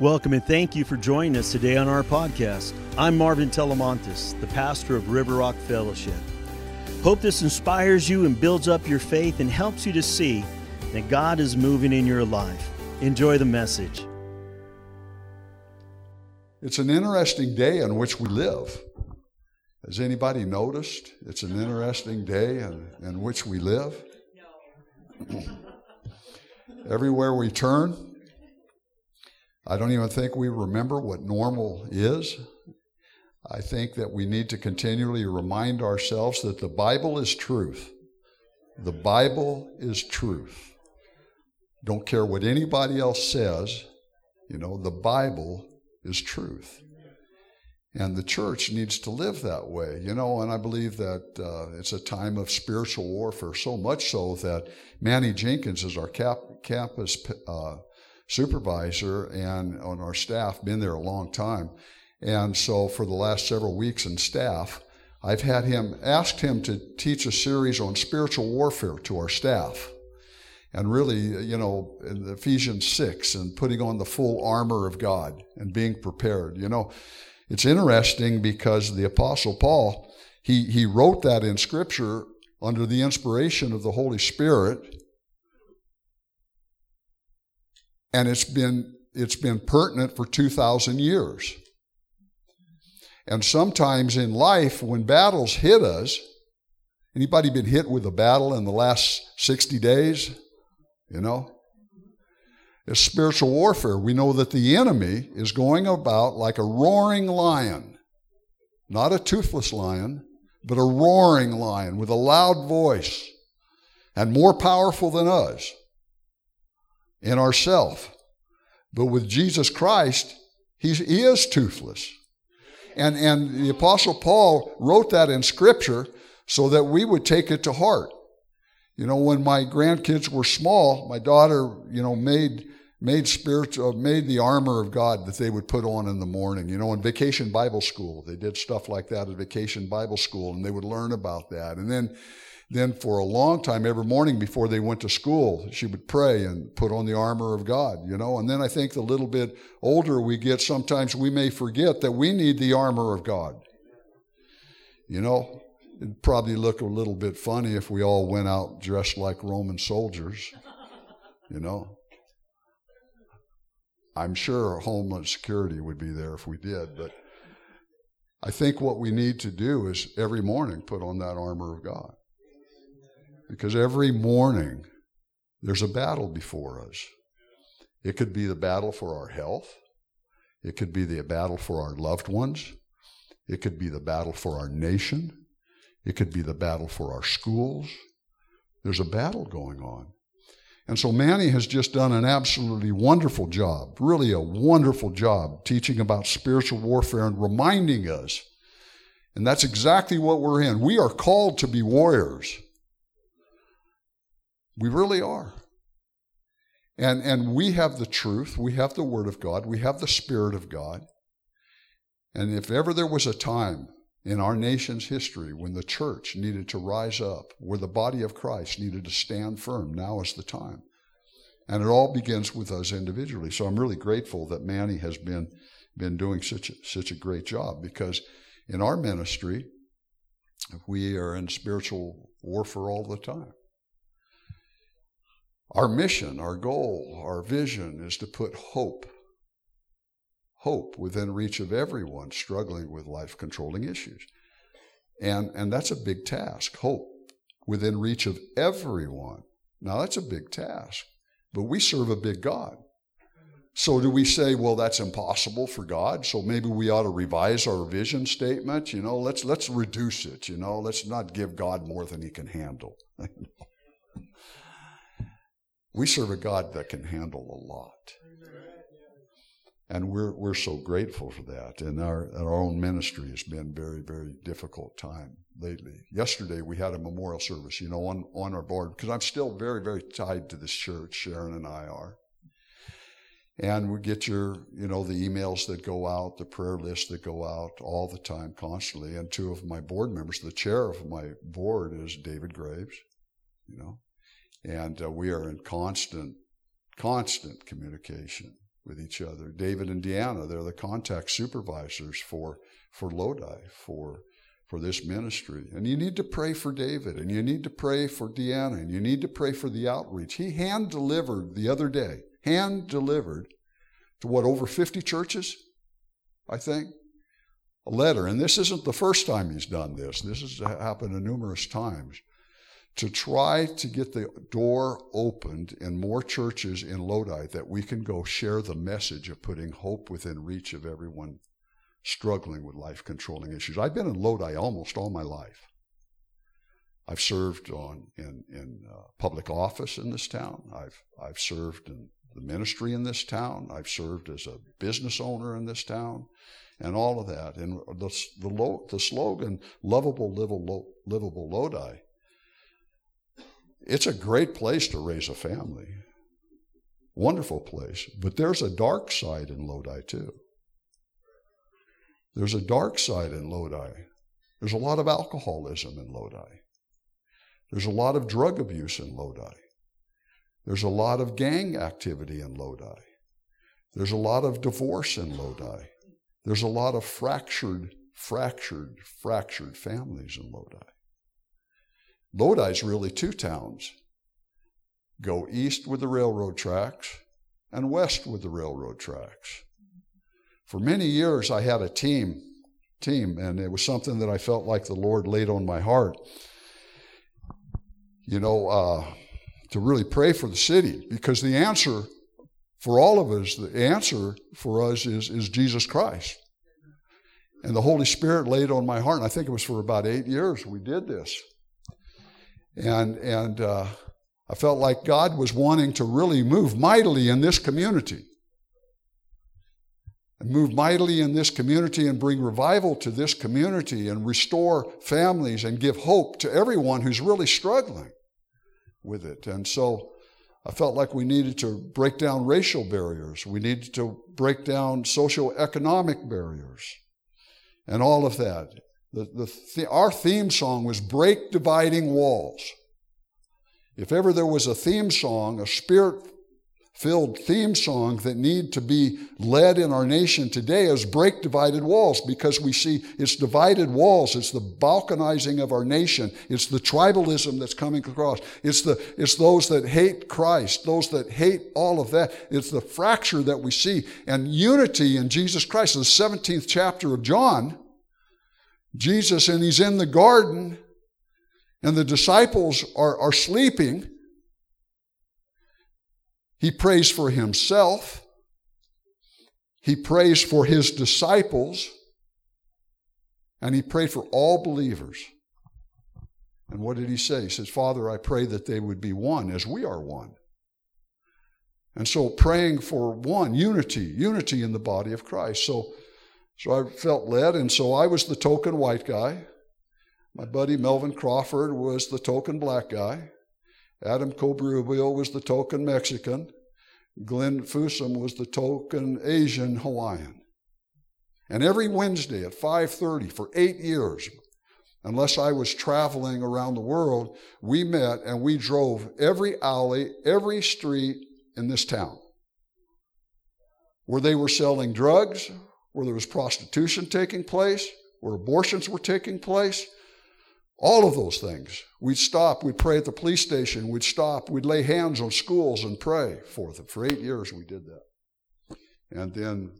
Welcome and thank you for joining us today on our podcast. I'm Marvin Telemontis, the pastor of River Rock Fellowship. Hope this inspires you and builds up your faith and helps you to see that God is moving in your life. Enjoy the message. It's an interesting day on which we live. Has anybody noticed? It's an interesting day in, in which we live. Everywhere we turn, I don't even think we remember what normal is. I think that we need to continually remind ourselves that the Bible is truth. The Bible is truth. Don't care what anybody else says, you know, the Bible is truth. And the church needs to live that way, you know, and I believe that uh, it's a time of spiritual warfare, so much so that Manny Jenkins is our cap, campus uh, supervisor and on our staff, been there a long time. And so for the last several weeks in staff, I've had him, asked him to teach a series on spiritual warfare to our staff. And really, you know, in Ephesians 6 and putting on the full armor of God and being prepared. You know, it's interesting because the Apostle Paul, he, he wrote that in Scripture under the inspiration of the Holy Spirit. And it's been, it's been pertinent for 2,000 years. And sometimes in life, when battles hit us, anybody been hit with a battle in the last 60 days? You know? It's spiritual warfare. We know that the enemy is going about like a roaring lion, not a toothless lion, but a roaring lion with a loud voice and more powerful than us in ourself. But with Jesus Christ, he is toothless. And, and the Apostle Paul wrote that in Scripture so that we would take it to heart. You know, when my grandkids were small, my daughter, you know, made made spiritual made the armor of God that they would put on in the morning. You know, in vacation Bible school, they did stuff like that at vacation Bible school, and they would learn about that. And then then for a long time, every morning before they went to school, she would pray and put on the armor of God, you know. And then I think the little bit older we get, sometimes we may forget that we need the armor of God. You know, it'd probably look a little bit funny if we all went out dressed like Roman soldiers, you know. I'm sure Homeland Security would be there if we did, but I think what we need to do is every morning put on that armor of God. Because every morning there's a battle before us. It could be the battle for our health. It could be the battle for our loved ones. It could be the battle for our nation. It could be the battle for our schools. There's a battle going on. And so Manny has just done an absolutely wonderful job, really a wonderful job teaching about spiritual warfare and reminding us. And that's exactly what we're in. We are called to be warriors. We really are. And, and we have the truth, we have the Word of God, we have the Spirit of God. And if ever there was a time in our nation's history when the church needed to rise up, where the body of Christ needed to stand firm, now is the time. And it all begins with us individually. So I'm really grateful that Manny has been, been doing such a, such a great job because in our ministry, we are in spiritual warfare all the time. Our mission, our goal, our vision is to put hope, hope within reach of everyone struggling with life controlling issues. And, and that's a big task, hope within reach of everyone. Now, that's a big task, but we serve a big God. So, do we say, well, that's impossible for God? So maybe we ought to revise our vision statement. You know, let's let's reduce it. You know, let's not give God more than He can handle. We serve a God that can handle a lot. And we're, we're so grateful for that. And our, our own ministry has been very, very difficult time lately. Yesterday we had a memorial service, you know, on, on our board, because I'm still very, very tied to this church, Sharon and I are. And we get your, you know, the emails that go out, the prayer lists that go out all the time, constantly. And two of my board members, the chair of my board is David Graves, you know, and uh, we are in constant, constant communication. with each other. David and Deanna, they're the contact supervisors for, for Lodi, for, for this ministry. And you need to pray for David, and you need to pray for Deanna, and you need to pray for the outreach. He hand delivered the other day, hand delivered to what, over 50 churches, I think? A letter. And this isn't the first time he's done this, this has happened numerous times to try to get the door opened in more churches in Lodi that we can go share the message of putting hope within reach of everyone struggling with life controlling issues. I've been in Lodi almost all my life. I've served on in, in uh, public office in this town. I've, I've served in the ministry in this town. I've served as a business owner in this town and all of that. And the, the, the slogan, lovable, livable, livable Lodi, it's a great place to raise a family. Wonderful place. But there's a dark side in Lodi, too. There's a dark side in Lodi. There's a lot of alcoholism in Lodi. There's a lot of drug abuse in Lodi. There's a lot of gang activity in Lodi. There's a lot of divorce in Lodi. There's a lot of fractured, fractured, fractured families in Lodi. Lodi's really two towns. Go east with the railroad tracks and west with the railroad tracks. For many years, I had a team, team, and it was something that I felt like the Lord laid on my heart. You know, uh, to really pray for the city, because the answer for all of us, the answer for us is, is Jesus Christ. And the Holy Spirit laid on my heart, and I think it was for about eight years we did this. And, and uh, I felt like God was wanting to really move mightily in this community. And move mightily in this community and bring revival to this community and restore families and give hope to everyone who's really struggling with it. And so I felt like we needed to break down racial barriers. We needed to break down socioeconomic barriers and all of that. The, the, our theme song was Break Dividing Walls. If ever there was a theme song, a spirit filled theme song that need to be led in our nation today is break divided walls because we see it's divided walls. It's the balkanizing of our nation. It's the tribalism that's coming across. It's the it's those that hate christ those that hate all of that. It's the fracture that we see and unity in jesus christ. In the 17th chapter of john Jesus, and he's in the garden, and the disciples are, are sleeping. He prays for himself, he prays for his disciples, and he prayed for all believers. And what did he say? He says, Father, I pray that they would be one as we are one. And so praying for one, unity, unity in the body of Christ. So so I felt led, and so I was the token white guy. My buddy Melvin Crawford was the token black guy. Adam Cobrubio was the token Mexican. Glenn Fusum was the token Asian Hawaiian. And every Wednesday at 5:30 for 8 years, unless I was traveling around the world, we met and we drove every alley, every street in this town. Where they were selling drugs, where there was prostitution taking place, where abortions were taking place, all of those things. We'd stop, we'd pray at the police station, we'd stop, we'd lay hands on schools and pray for them. For eight years, we did that. And then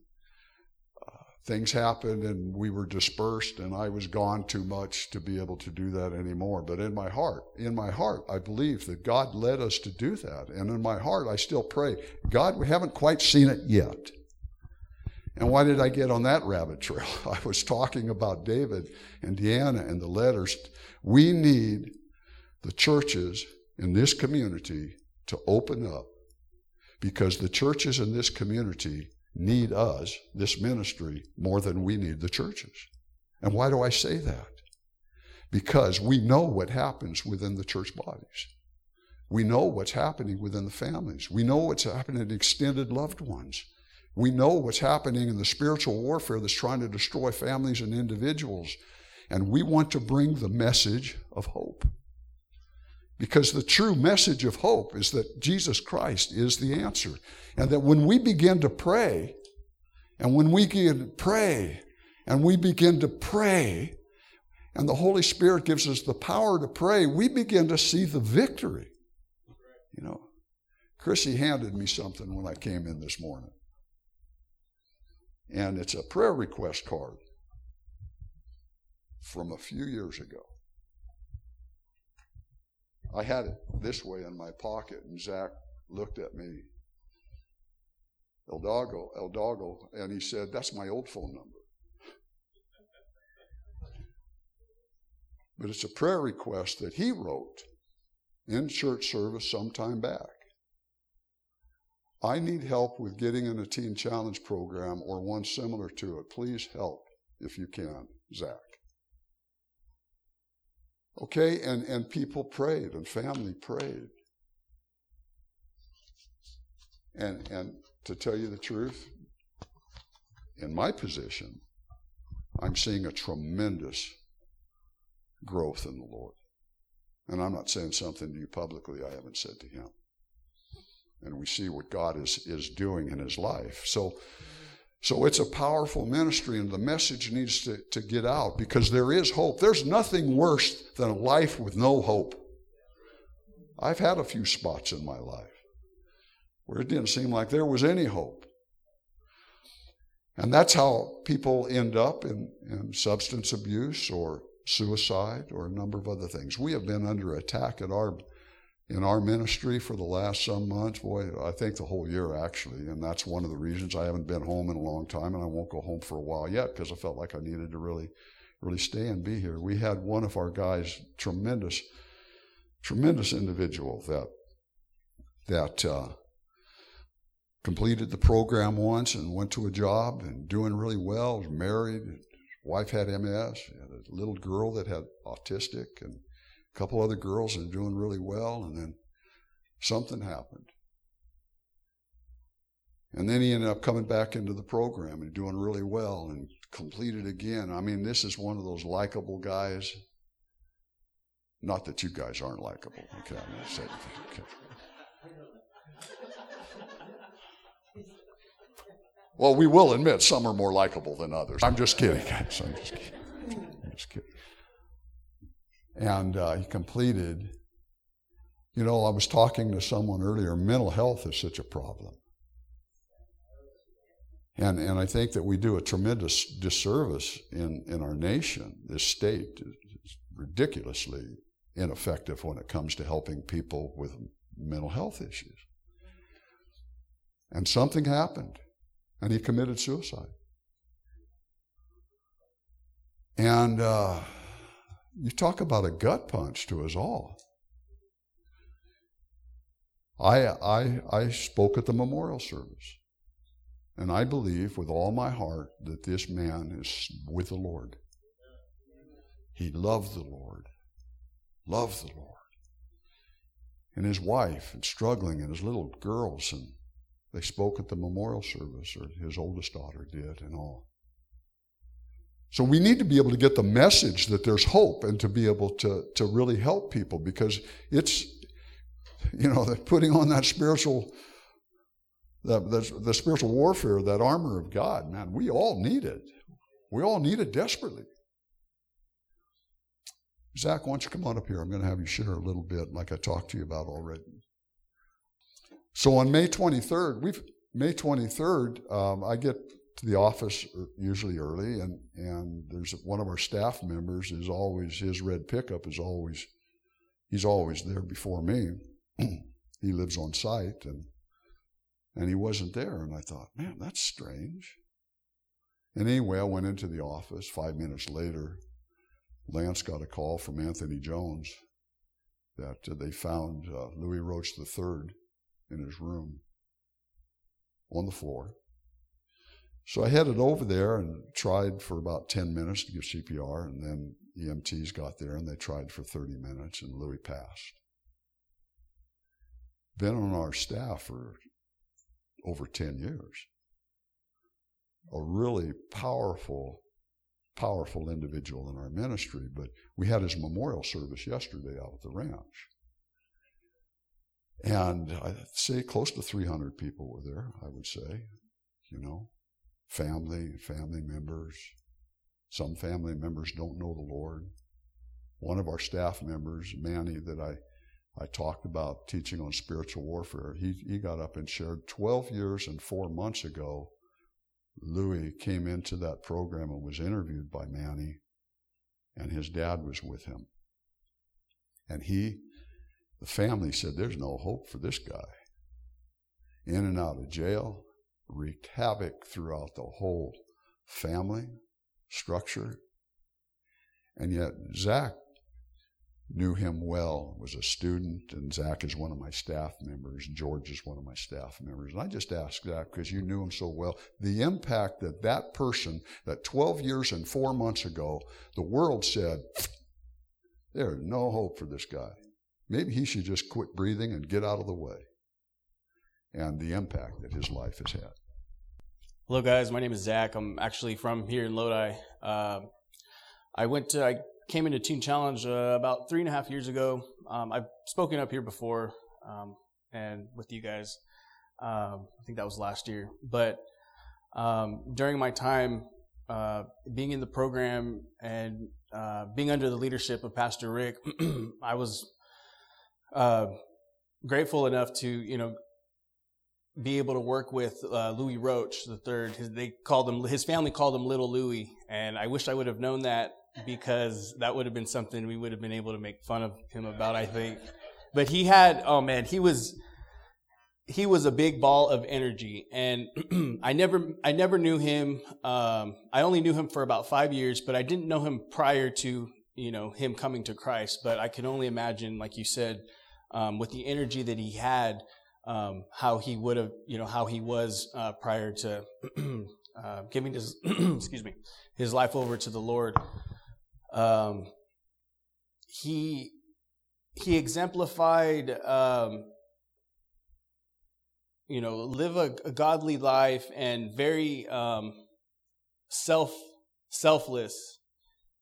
uh, things happened and we were dispersed, and I was gone too much to be able to do that anymore. But in my heart, in my heart, I believe that God led us to do that. And in my heart, I still pray, God, we haven't quite seen it yet. And why did I get on that rabbit trail? I was talking about David and Deanna and the letters. We need the churches in this community to open up because the churches in this community need us, this ministry, more than we need the churches. And why do I say that? Because we know what happens within the church bodies. We know what's happening within the families. We know what's happening in extended loved ones. We know what's happening in the spiritual warfare that's trying to destroy families and individuals. And we want to bring the message of hope. Because the true message of hope is that Jesus Christ is the answer. And that when we begin to pray, and when we begin to pray, and we begin to pray, and the Holy Spirit gives us the power to pray, we begin to see the victory. You know, Chrissy handed me something when I came in this morning. And it's a prayer request card from a few years ago. I had it this way in my pocket, and Zach looked at me, El Doggo, El Doggo, and he said, That's my old phone number. But it's a prayer request that he wrote in church service some time back. I need help with getting in a teen challenge program or one similar to it. Please help if you can, Zach. Okay, and, and people prayed and family prayed. And, and to tell you the truth, in my position, I'm seeing a tremendous growth in the Lord. And I'm not saying something to you publicly I haven't said to him. And we see what God is, is doing in his life. So, so it's a powerful ministry, and the message needs to, to get out because there is hope. There's nothing worse than a life with no hope. I've had a few spots in my life where it didn't seem like there was any hope. And that's how people end up in, in substance abuse or suicide or a number of other things. We have been under attack at our in our ministry for the last some months, boy, I think the whole year actually, and that's one of the reasons I haven't been home in a long time, and I won't go home for a while yet because I felt like I needed to really, really stay and be here. We had one of our guys, tremendous, tremendous individual that that uh, completed the program once and went to a job and doing really well, was married, wife had MS, had a little girl that had autistic, and a couple other girls are doing really well, and then something happened. And then he ended up coming back into the program and doing really well and completed again. I mean, this is one of those likable guys. Not that you guys aren't likable. Okay, I'm going to say. Okay. Well, we will admit some are more likable than others. I'm just kidding, guys. I'm just kidding. I'm just kidding. And uh, he completed. You know, I was talking to someone earlier. Mental health is such a problem. And, and I think that we do a tremendous disservice in, in our nation. This state is ridiculously ineffective when it comes to helping people with mental health issues. And something happened and he committed suicide. And uh, you talk about a gut punch to us all. I, I, I spoke at the memorial service, and I believe with all my heart that this man is with the Lord. He loved the Lord, loved the Lord. And his wife, and struggling, and his little girls, and they spoke at the memorial service, or his oldest daughter did, and all. So we need to be able to get the message that there's hope and to be able to, to really help people because it's, you know, putting on that spiritual, the, the, the spiritual warfare, that armor of God, man, we all need it. We all need it desperately. Zach, why don't you come on up here? I'm going to have you share a little bit like I talked to you about already. So on May 23rd, we've May 23rd, um, I get to the office usually early, and and there's one of our staff members is always his red pickup is always he's always there before me. he lives on site, and and he wasn't there, and I thought, man, that's strange. And anyway, I went into the office. Five minutes later, Lance got a call from Anthony Jones that uh, they found uh, Louis Roach III in his room on the floor. So I headed over there and tried for about 10 minutes to give CPR, and then EMTs got there and they tried for 30 minutes, and Louis passed. Been on our staff for over 10 years. A really powerful, powerful individual in our ministry, but we had his memorial service yesterday out at the ranch. And I'd say close to 300 people were there, I would say, you know, family, family members. Some family members don't know the Lord. One of our staff members, Manny, that I, I talked about teaching on spiritual warfare, he, he got up and shared 12 years and four months ago. Louis came into that program and was interviewed by Manny, and his dad was with him. And he the family said, There's no hope for this guy. In and out of jail, wreaked havoc throughout the whole family structure. And yet, Zach knew him well, was a student, and Zach is one of my staff members. George is one of my staff members. And I just asked Zach, because you knew him so well, the impact that that person, that 12 years and four months ago, the world said, there's no hope for this guy. Maybe he should just quit breathing and get out of the way. And the impact that his life has had. Hello, guys. My name is Zach. I'm actually from here in Lodi. Uh, I went to, I came into Teen Challenge uh, about three and a half years ago. Um, I've spoken up here before um, and with you guys. Um, I think that was last year. But um, during my time uh, being in the program and uh, being under the leadership of Pastor Rick, I was uh, grateful enough to you know be able to work with uh, Louis Roach the third. They called him his family called him Little Louis, and I wish I would have known that because that would have been something we would have been able to make fun of him about. I think, but he had oh man, he was he was a big ball of energy and i never i never knew him um, i only knew him for about five years but i didn't know him prior to you know him coming to christ but i can only imagine like you said um, with the energy that he had, um, how he would have, you know, how he was uh, prior to uh, giving his, excuse me, his life over to the Lord. Um, he he exemplified, um, you know, live a, a, godly life and very um, self selfless,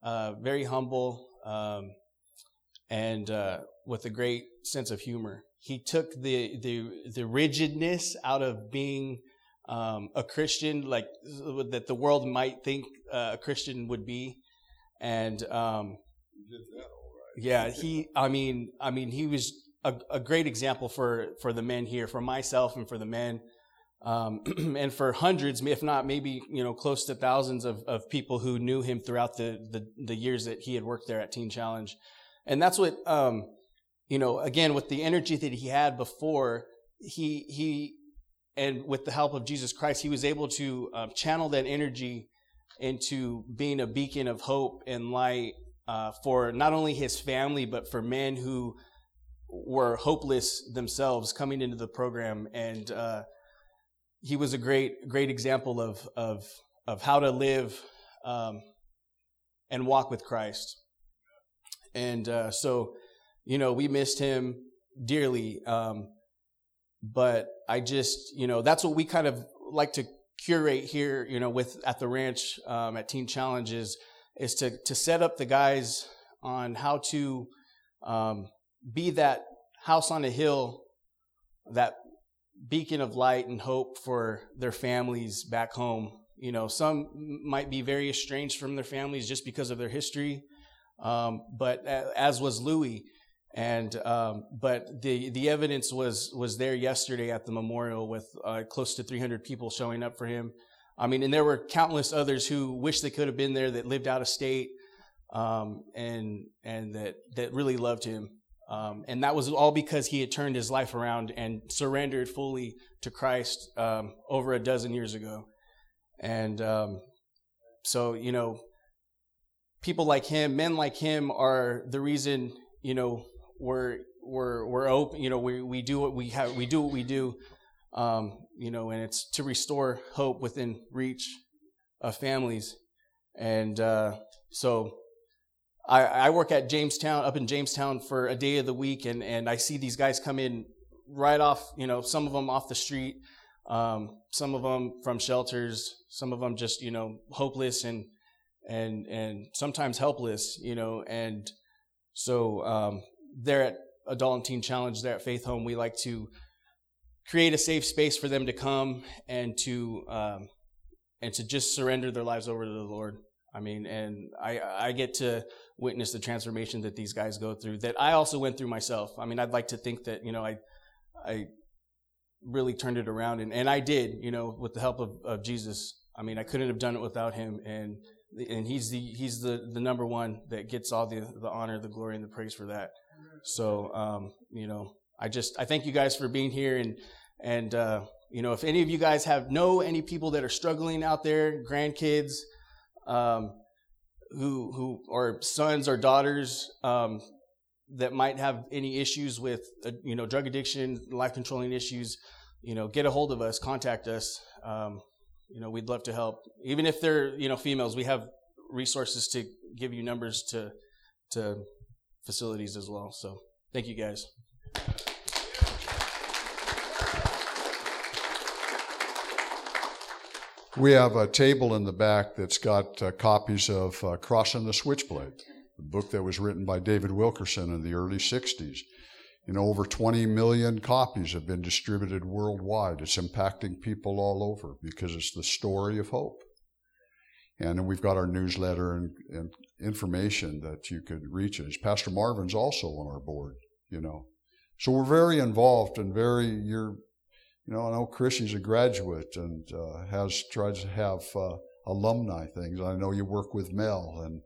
uh, very humble, um, and uh, with a great sense of humor. He took the the the rigidness out of being um, a Christian, like that the world might think uh, a Christian would be, and um, yeah, he. I mean, I mean, he was a, a, great example for for the men here, for myself, and for the men. Um, and for hundreds, if not maybe you know close to thousands of, of people who knew him throughout the, the, the years that he had worked there at Teen Challenge, and that's what um, you know, again, with the energy that he had before, he, he, and with the help of Jesus Christ, he was able to uh, channel that energy into being a beacon of hope and light uh, for not only his family, but for men who were hopeless themselves coming into the program. And uh, he was a great, great example of, of, of how to live um, and walk with Christ. And uh, so, you know, we missed him dearly. Um, but I just, you know, that's what we kind of like to curate here, you know, with at the ranch um, at Teen Challenges is to to set up the guys on how to um, be that house on a hill, that beacon of light and hope for their families back home. You know, some might be very estranged from their families just because of their history, um, but as was Louis, and um, but the the evidence was was there yesterday at the memorial with uh, close to 300 people showing up for him. I mean, and there were countless others who wish they could have been there that lived out of state um, and and that that really loved him. Um, and that was all because he had turned his life around and surrendered fully to Christ um, over a dozen years ago. And um, so, you know, people like him, men like him, are the reason you know we're we're we're open. You know, we we do what we have. We do what we do. Um, you know, and it's to restore hope within reach of families. And uh, so, I, I work at Jamestown, up in Jamestown for a day of the week, and and I see these guys come in right off. You know, some of them off the street, um, some of them from shelters, some of them just you know hopeless and and and sometimes helpless. You know, and so um, they're at adult and teen challenge there at Faith Home, we like to create a safe space for them to come and to um, and to just surrender their lives over to the Lord. I mean, and I I get to witness the transformation that these guys go through that I also went through myself. I mean, I'd like to think that you know I I really turned it around and, and I did, you know, with the help of, of Jesus. I mean, I couldn't have done it without him and and he's the he's the the number one that gets all the the honor, the glory, and the praise for that. So, um, you know, I just I thank you guys for being here and and uh, you know, if any of you guys have know any people that are struggling out there, grandkids, um, who who or sons or daughters um, that might have any issues with uh, you know drug addiction, life controlling issues, you know, get a hold of us, contact us. Um, you know, we'd love to help. Even if they're, you know, females, we have resources to give you numbers to to facilities as well. So thank you guys. We have a table in the back that's got uh, copies of uh, Cross and the Switchblade, the book that was written by David Wilkerson in the early 60s. You know, over 20 million copies have been distributed worldwide. It's impacting people all over because it's the story of hope. And we've got our newsletter and, and information that you could reach us. Pastor Marvin's also on our board, you know. So we're very involved and very, you're, you know, I know Chrissy's a graduate and uh, has tried to have uh, alumni things. I know you work with Mel and,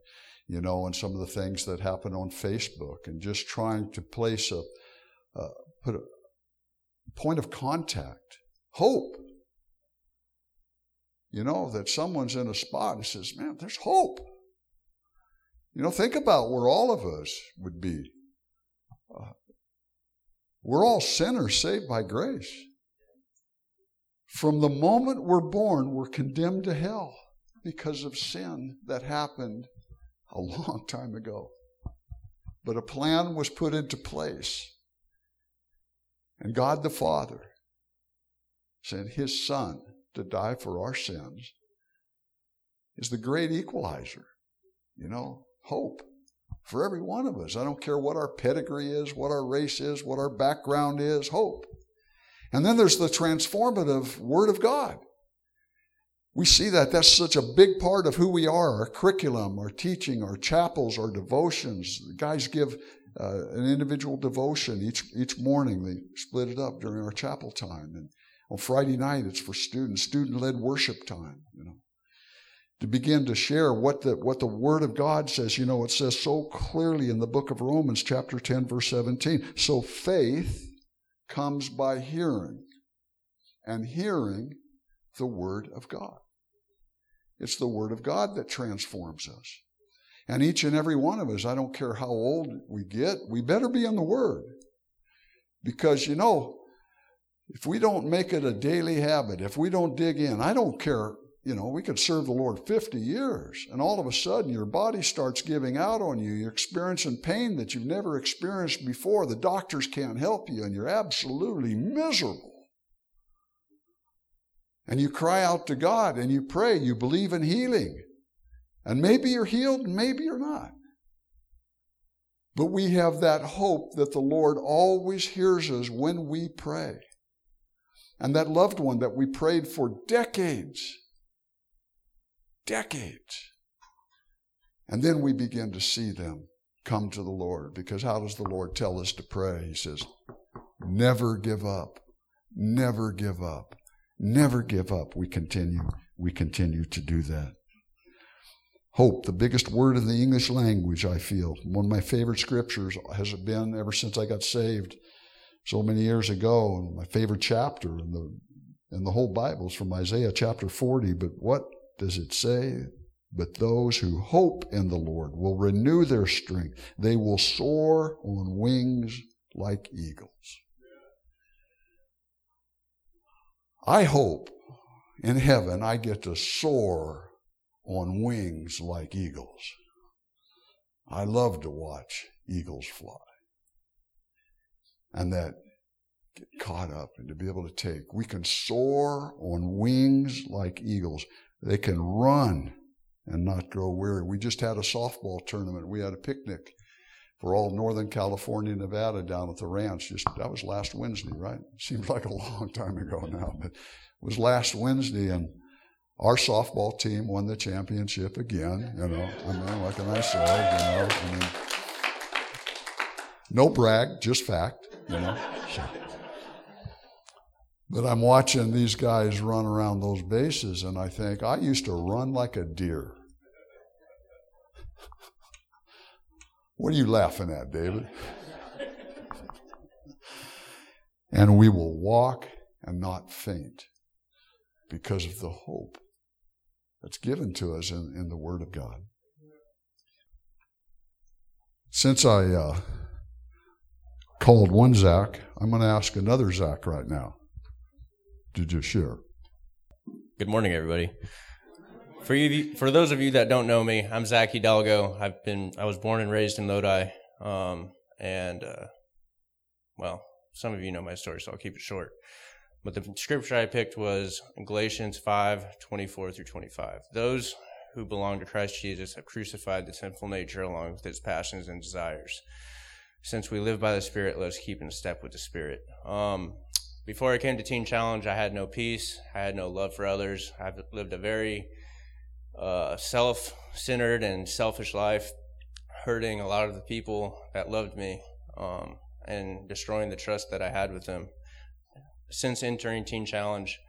you know, and some of the things that happen on Facebook and just trying to place a, uh, put a point of contact, hope. You know, that someone's in a spot and says, man, there's hope. You know, think about where all of us would be. Uh, we're all sinners saved by grace. From the moment we're born, we're condemned to hell because of sin that happened a long time ago. But a plan was put into place and God the Father sent his Son to die for our sins is the great equalizer. You know, hope for every one of us. I don't care what our pedigree is, what our race is, what our background is, hope. And then there's the transformative Word of God. We see that that's such a big part of who we are our curriculum, our teaching, our chapels, our devotions. The guys give uh, an individual devotion each each morning. They split it up during our chapel time, and on Friday night it's for students, student-led worship time. You know, to begin to share what the what the Word of God says. You know, it says so clearly in the book of Romans, chapter ten, verse seventeen. So faith comes by hearing, and hearing the Word of God. It's the Word of God that transforms us. And each and every one of us, I don't care how old we get, we better be in the Word. Because, you know, if we don't make it a daily habit, if we don't dig in, I don't care, you know, we could serve the Lord 50 years, and all of a sudden your body starts giving out on you. You're experiencing pain that you've never experienced before. The doctors can't help you, and you're absolutely miserable. And you cry out to God and you pray, you believe in healing. And maybe you're healed, maybe you're not. But we have that hope that the Lord always hears us when we pray. And that loved one that we prayed for decades, decades. And then we begin to see them come to the Lord. Because how does the Lord tell us to pray? He says, never give up, never give up, never give up. We continue, we continue to do that. Hope, the biggest word in the English language, I feel. One of my favorite scriptures has been ever since I got saved so many years ago. And My favorite chapter in the, in the whole Bible is from Isaiah chapter 40. But what does it say? But those who hope in the Lord will renew their strength. They will soar on wings like eagles. I hope in heaven I get to soar on wings like eagles. I love to watch eagles fly. And that get caught up and to be able to take. We can soar on wings like eagles. They can run and not grow weary. We just had a softball tournament. We had a picnic for all Northern California, Nevada down at the ranch. Just that was last Wednesday, right? Seems like a long time ago now, but it was last Wednesday, and our softball team won the championship again. You know, I mean, like I said, you know, I mean, no brag, just fact. You know. But I'm watching these guys run around those bases, and I think I used to run like a deer. What are you laughing at, David? and we will walk and not faint because of the hope that's given to us in, in the Word of God. Since I uh, called one Zach, I'm going to ask another Zach right now to just share. Good morning, everybody. For you, for those of you that don't know me, I'm Zach Hidalgo. I've been, I was born and raised in Lodi, um, and uh, well, some of you know my story, so I'll keep it short. But the scripture I picked was Galatians 5, 24 through 25. Those who belong to Christ Jesus have crucified the sinful nature along with its passions and desires. Since we live by the Spirit, let us keep in step with the Spirit. Um, before I came to Teen Challenge, I had no peace. I had no love for others. I've lived a very uh, self-centered and selfish life, hurting a lot of the people that loved me, um, and destroying the trust that I had with them. Since entering Teen Challenge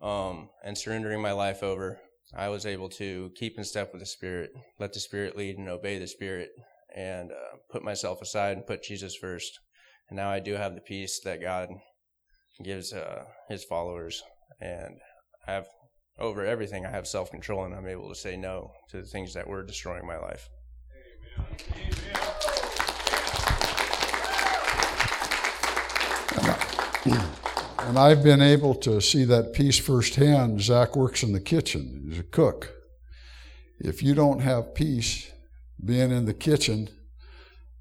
um, and surrendering my life over, I was able to keep in step with the Spirit, let the Spirit lead and obey the Spirit, and uh, put myself aside and put Jesus first. And now I do have the peace that God gives uh, His followers, and I have over everything, I have self control and I'm able to say no to the things that were destroying my life. And I've been able to see that peace firsthand. Zach works in the kitchen, he's a cook. If you don't have peace being in the kitchen,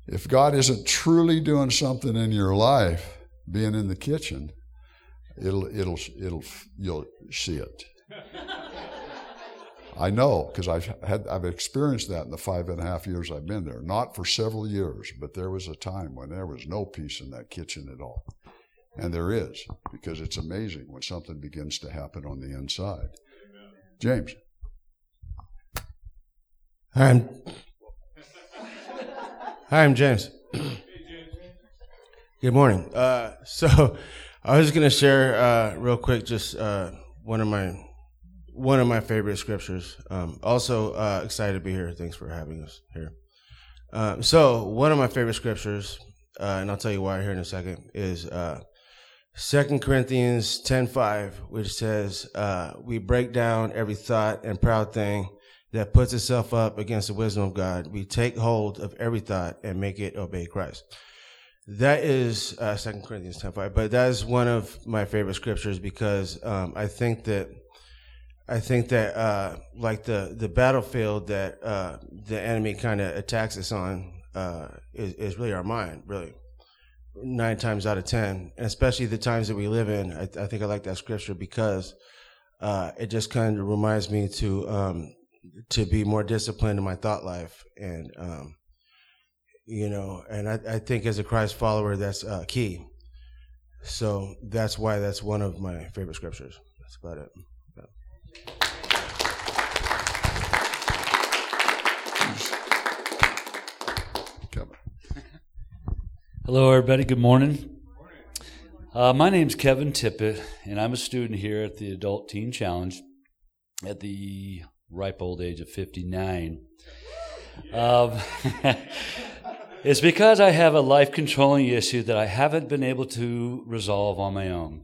if God isn't truly doing something in your life, being in the kitchen, it'll, it'll, it'll, you'll see it. I know because I've had I've experienced that in the five and a half years I've been there. Not for several years, but there was a time when there was no peace in that kitchen at all, and there is because it's amazing when something begins to happen on the inside. James. I'm, Hi, I'm James. Good morning. Uh, so, I was going to share uh, real quick just uh, one of my one of my favorite scriptures. Um, also uh, excited to be here. Thanks for having us here. Uh, so one of my favorite scriptures, uh, and I'll tell you why here in a second, is uh, Second Corinthians ten five, which says, uh, "We break down every thought and proud thing that puts itself up against the wisdom of God. We take hold of every thought and make it obey Christ." That is uh, Second Corinthians ten five, but that is one of my favorite scriptures because um, I think that I think that uh, like the the battlefield that uh, the enemy kind of attacks us on uh, is, is, really our mind, really nine times out of ten, and especially the times that we live in. I, I think I like that scripture because uh, it just kind of reminds me to um, to be more disciplined in my thought life, and um, you know, and I, I, think as a Christ follower, that's uh, key. So that's why that's one of my favorite scriptures. That's about it. Hello, everybody. Good morning. Uh, my name's Kevin Tippett, and I'm a student here at the Adult Teen Challenge at the ripe old age of 59. Um, it's because I have a life controlling issue that I haven't been able to resolve on my own.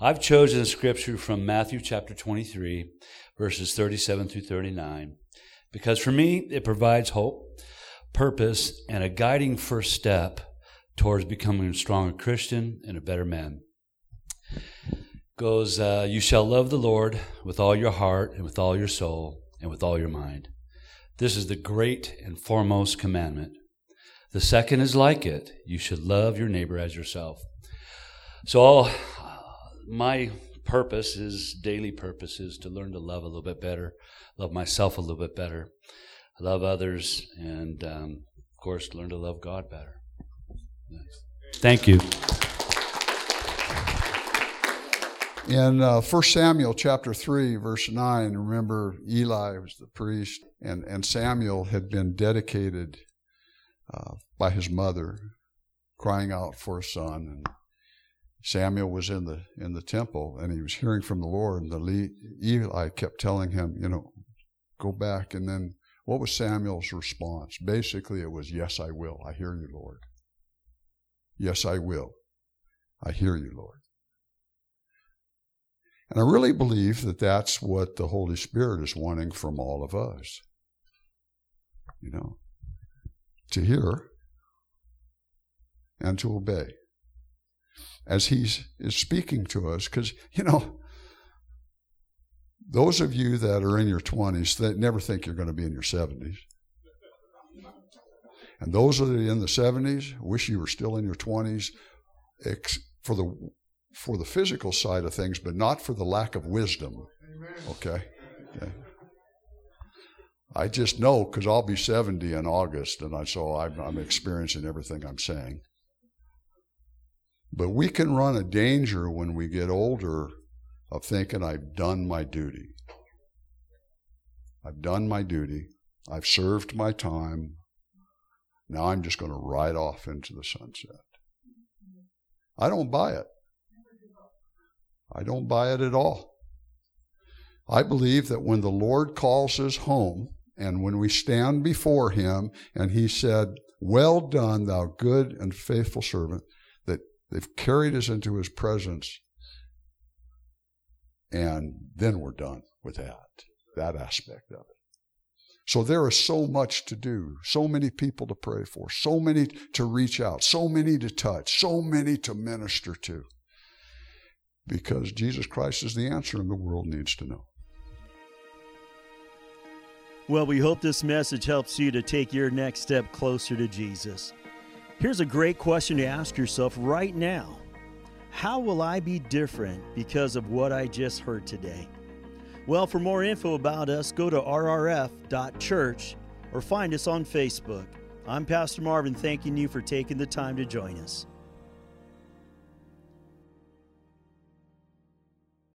I've chosen scripture from Matthew chapter 23, verses 37 through 39, because for me, it provides hope, purpose, and a guiding first step towards becoming a stronger Christian and a better man. Goes, uh, You shall love the Lord with all your heart and with all your soul and with all your mind. This is the great and foremost commandment. The second is like it you should love your neighbor as yourself. So, all, my purpose is daily purpose is to learn to love a little bit better, love myself a little bit better, love others, and um, of course, learn to love God better. Thank you. In uh, 1 Samuel chapter 3, verse 9, remember Eli was the priest, and, and Samuel had been dedicated uh, by his mother, crying out for a son. And Samuel was in the in the temple, and he was hearing from the Lord. And the Le- Eli kept telling him, you know, go back. And then what was Samuel's response? Basically, it was, "Yes, I will. I hear you, Lord. Yes, I will. I hear you, Lord." And I really believe that that's what the Holy Spirit is wanting from all of us. You know, to hear and to obey as He is speaking to us. Because, you know, those of you that are in your 20s that never think you're going to be in your 70s. And those that are in the 70s wish you were still in your 20s for the for the physical side of things, but not for the lack of wisdom. Okay? okay. I just know because I'll be 70 in August, and I, so I'm, I'm experiencing everything I'm saying. But we can run a danger when we get older of thinking, I've done my duty. I've done my duty. I've served my time. Now I'm just going to ride off into the sunset. I don't buy it. I don't buy it at all. I believe that when the Lord calls us home and when we stand before Him and He said, Well done, thou good and faithful servant, that they've carried us into His presence and then we're done with that, that aspect of it. So there is so much to do, so many people to pray for, so many to reach out, so many to touch, so many to minister to because Jesus Christ is the answer and the world needs to know. Well, we hope this message helps you to take your next step closer to Jesus. Here's a great question to ask yourself right now How will I be different because of what I just heard today? Well, for more info about us, go to rrf.church or find us on Facebook. I'm Pastor Marvin, thanking you for taking the time to join us.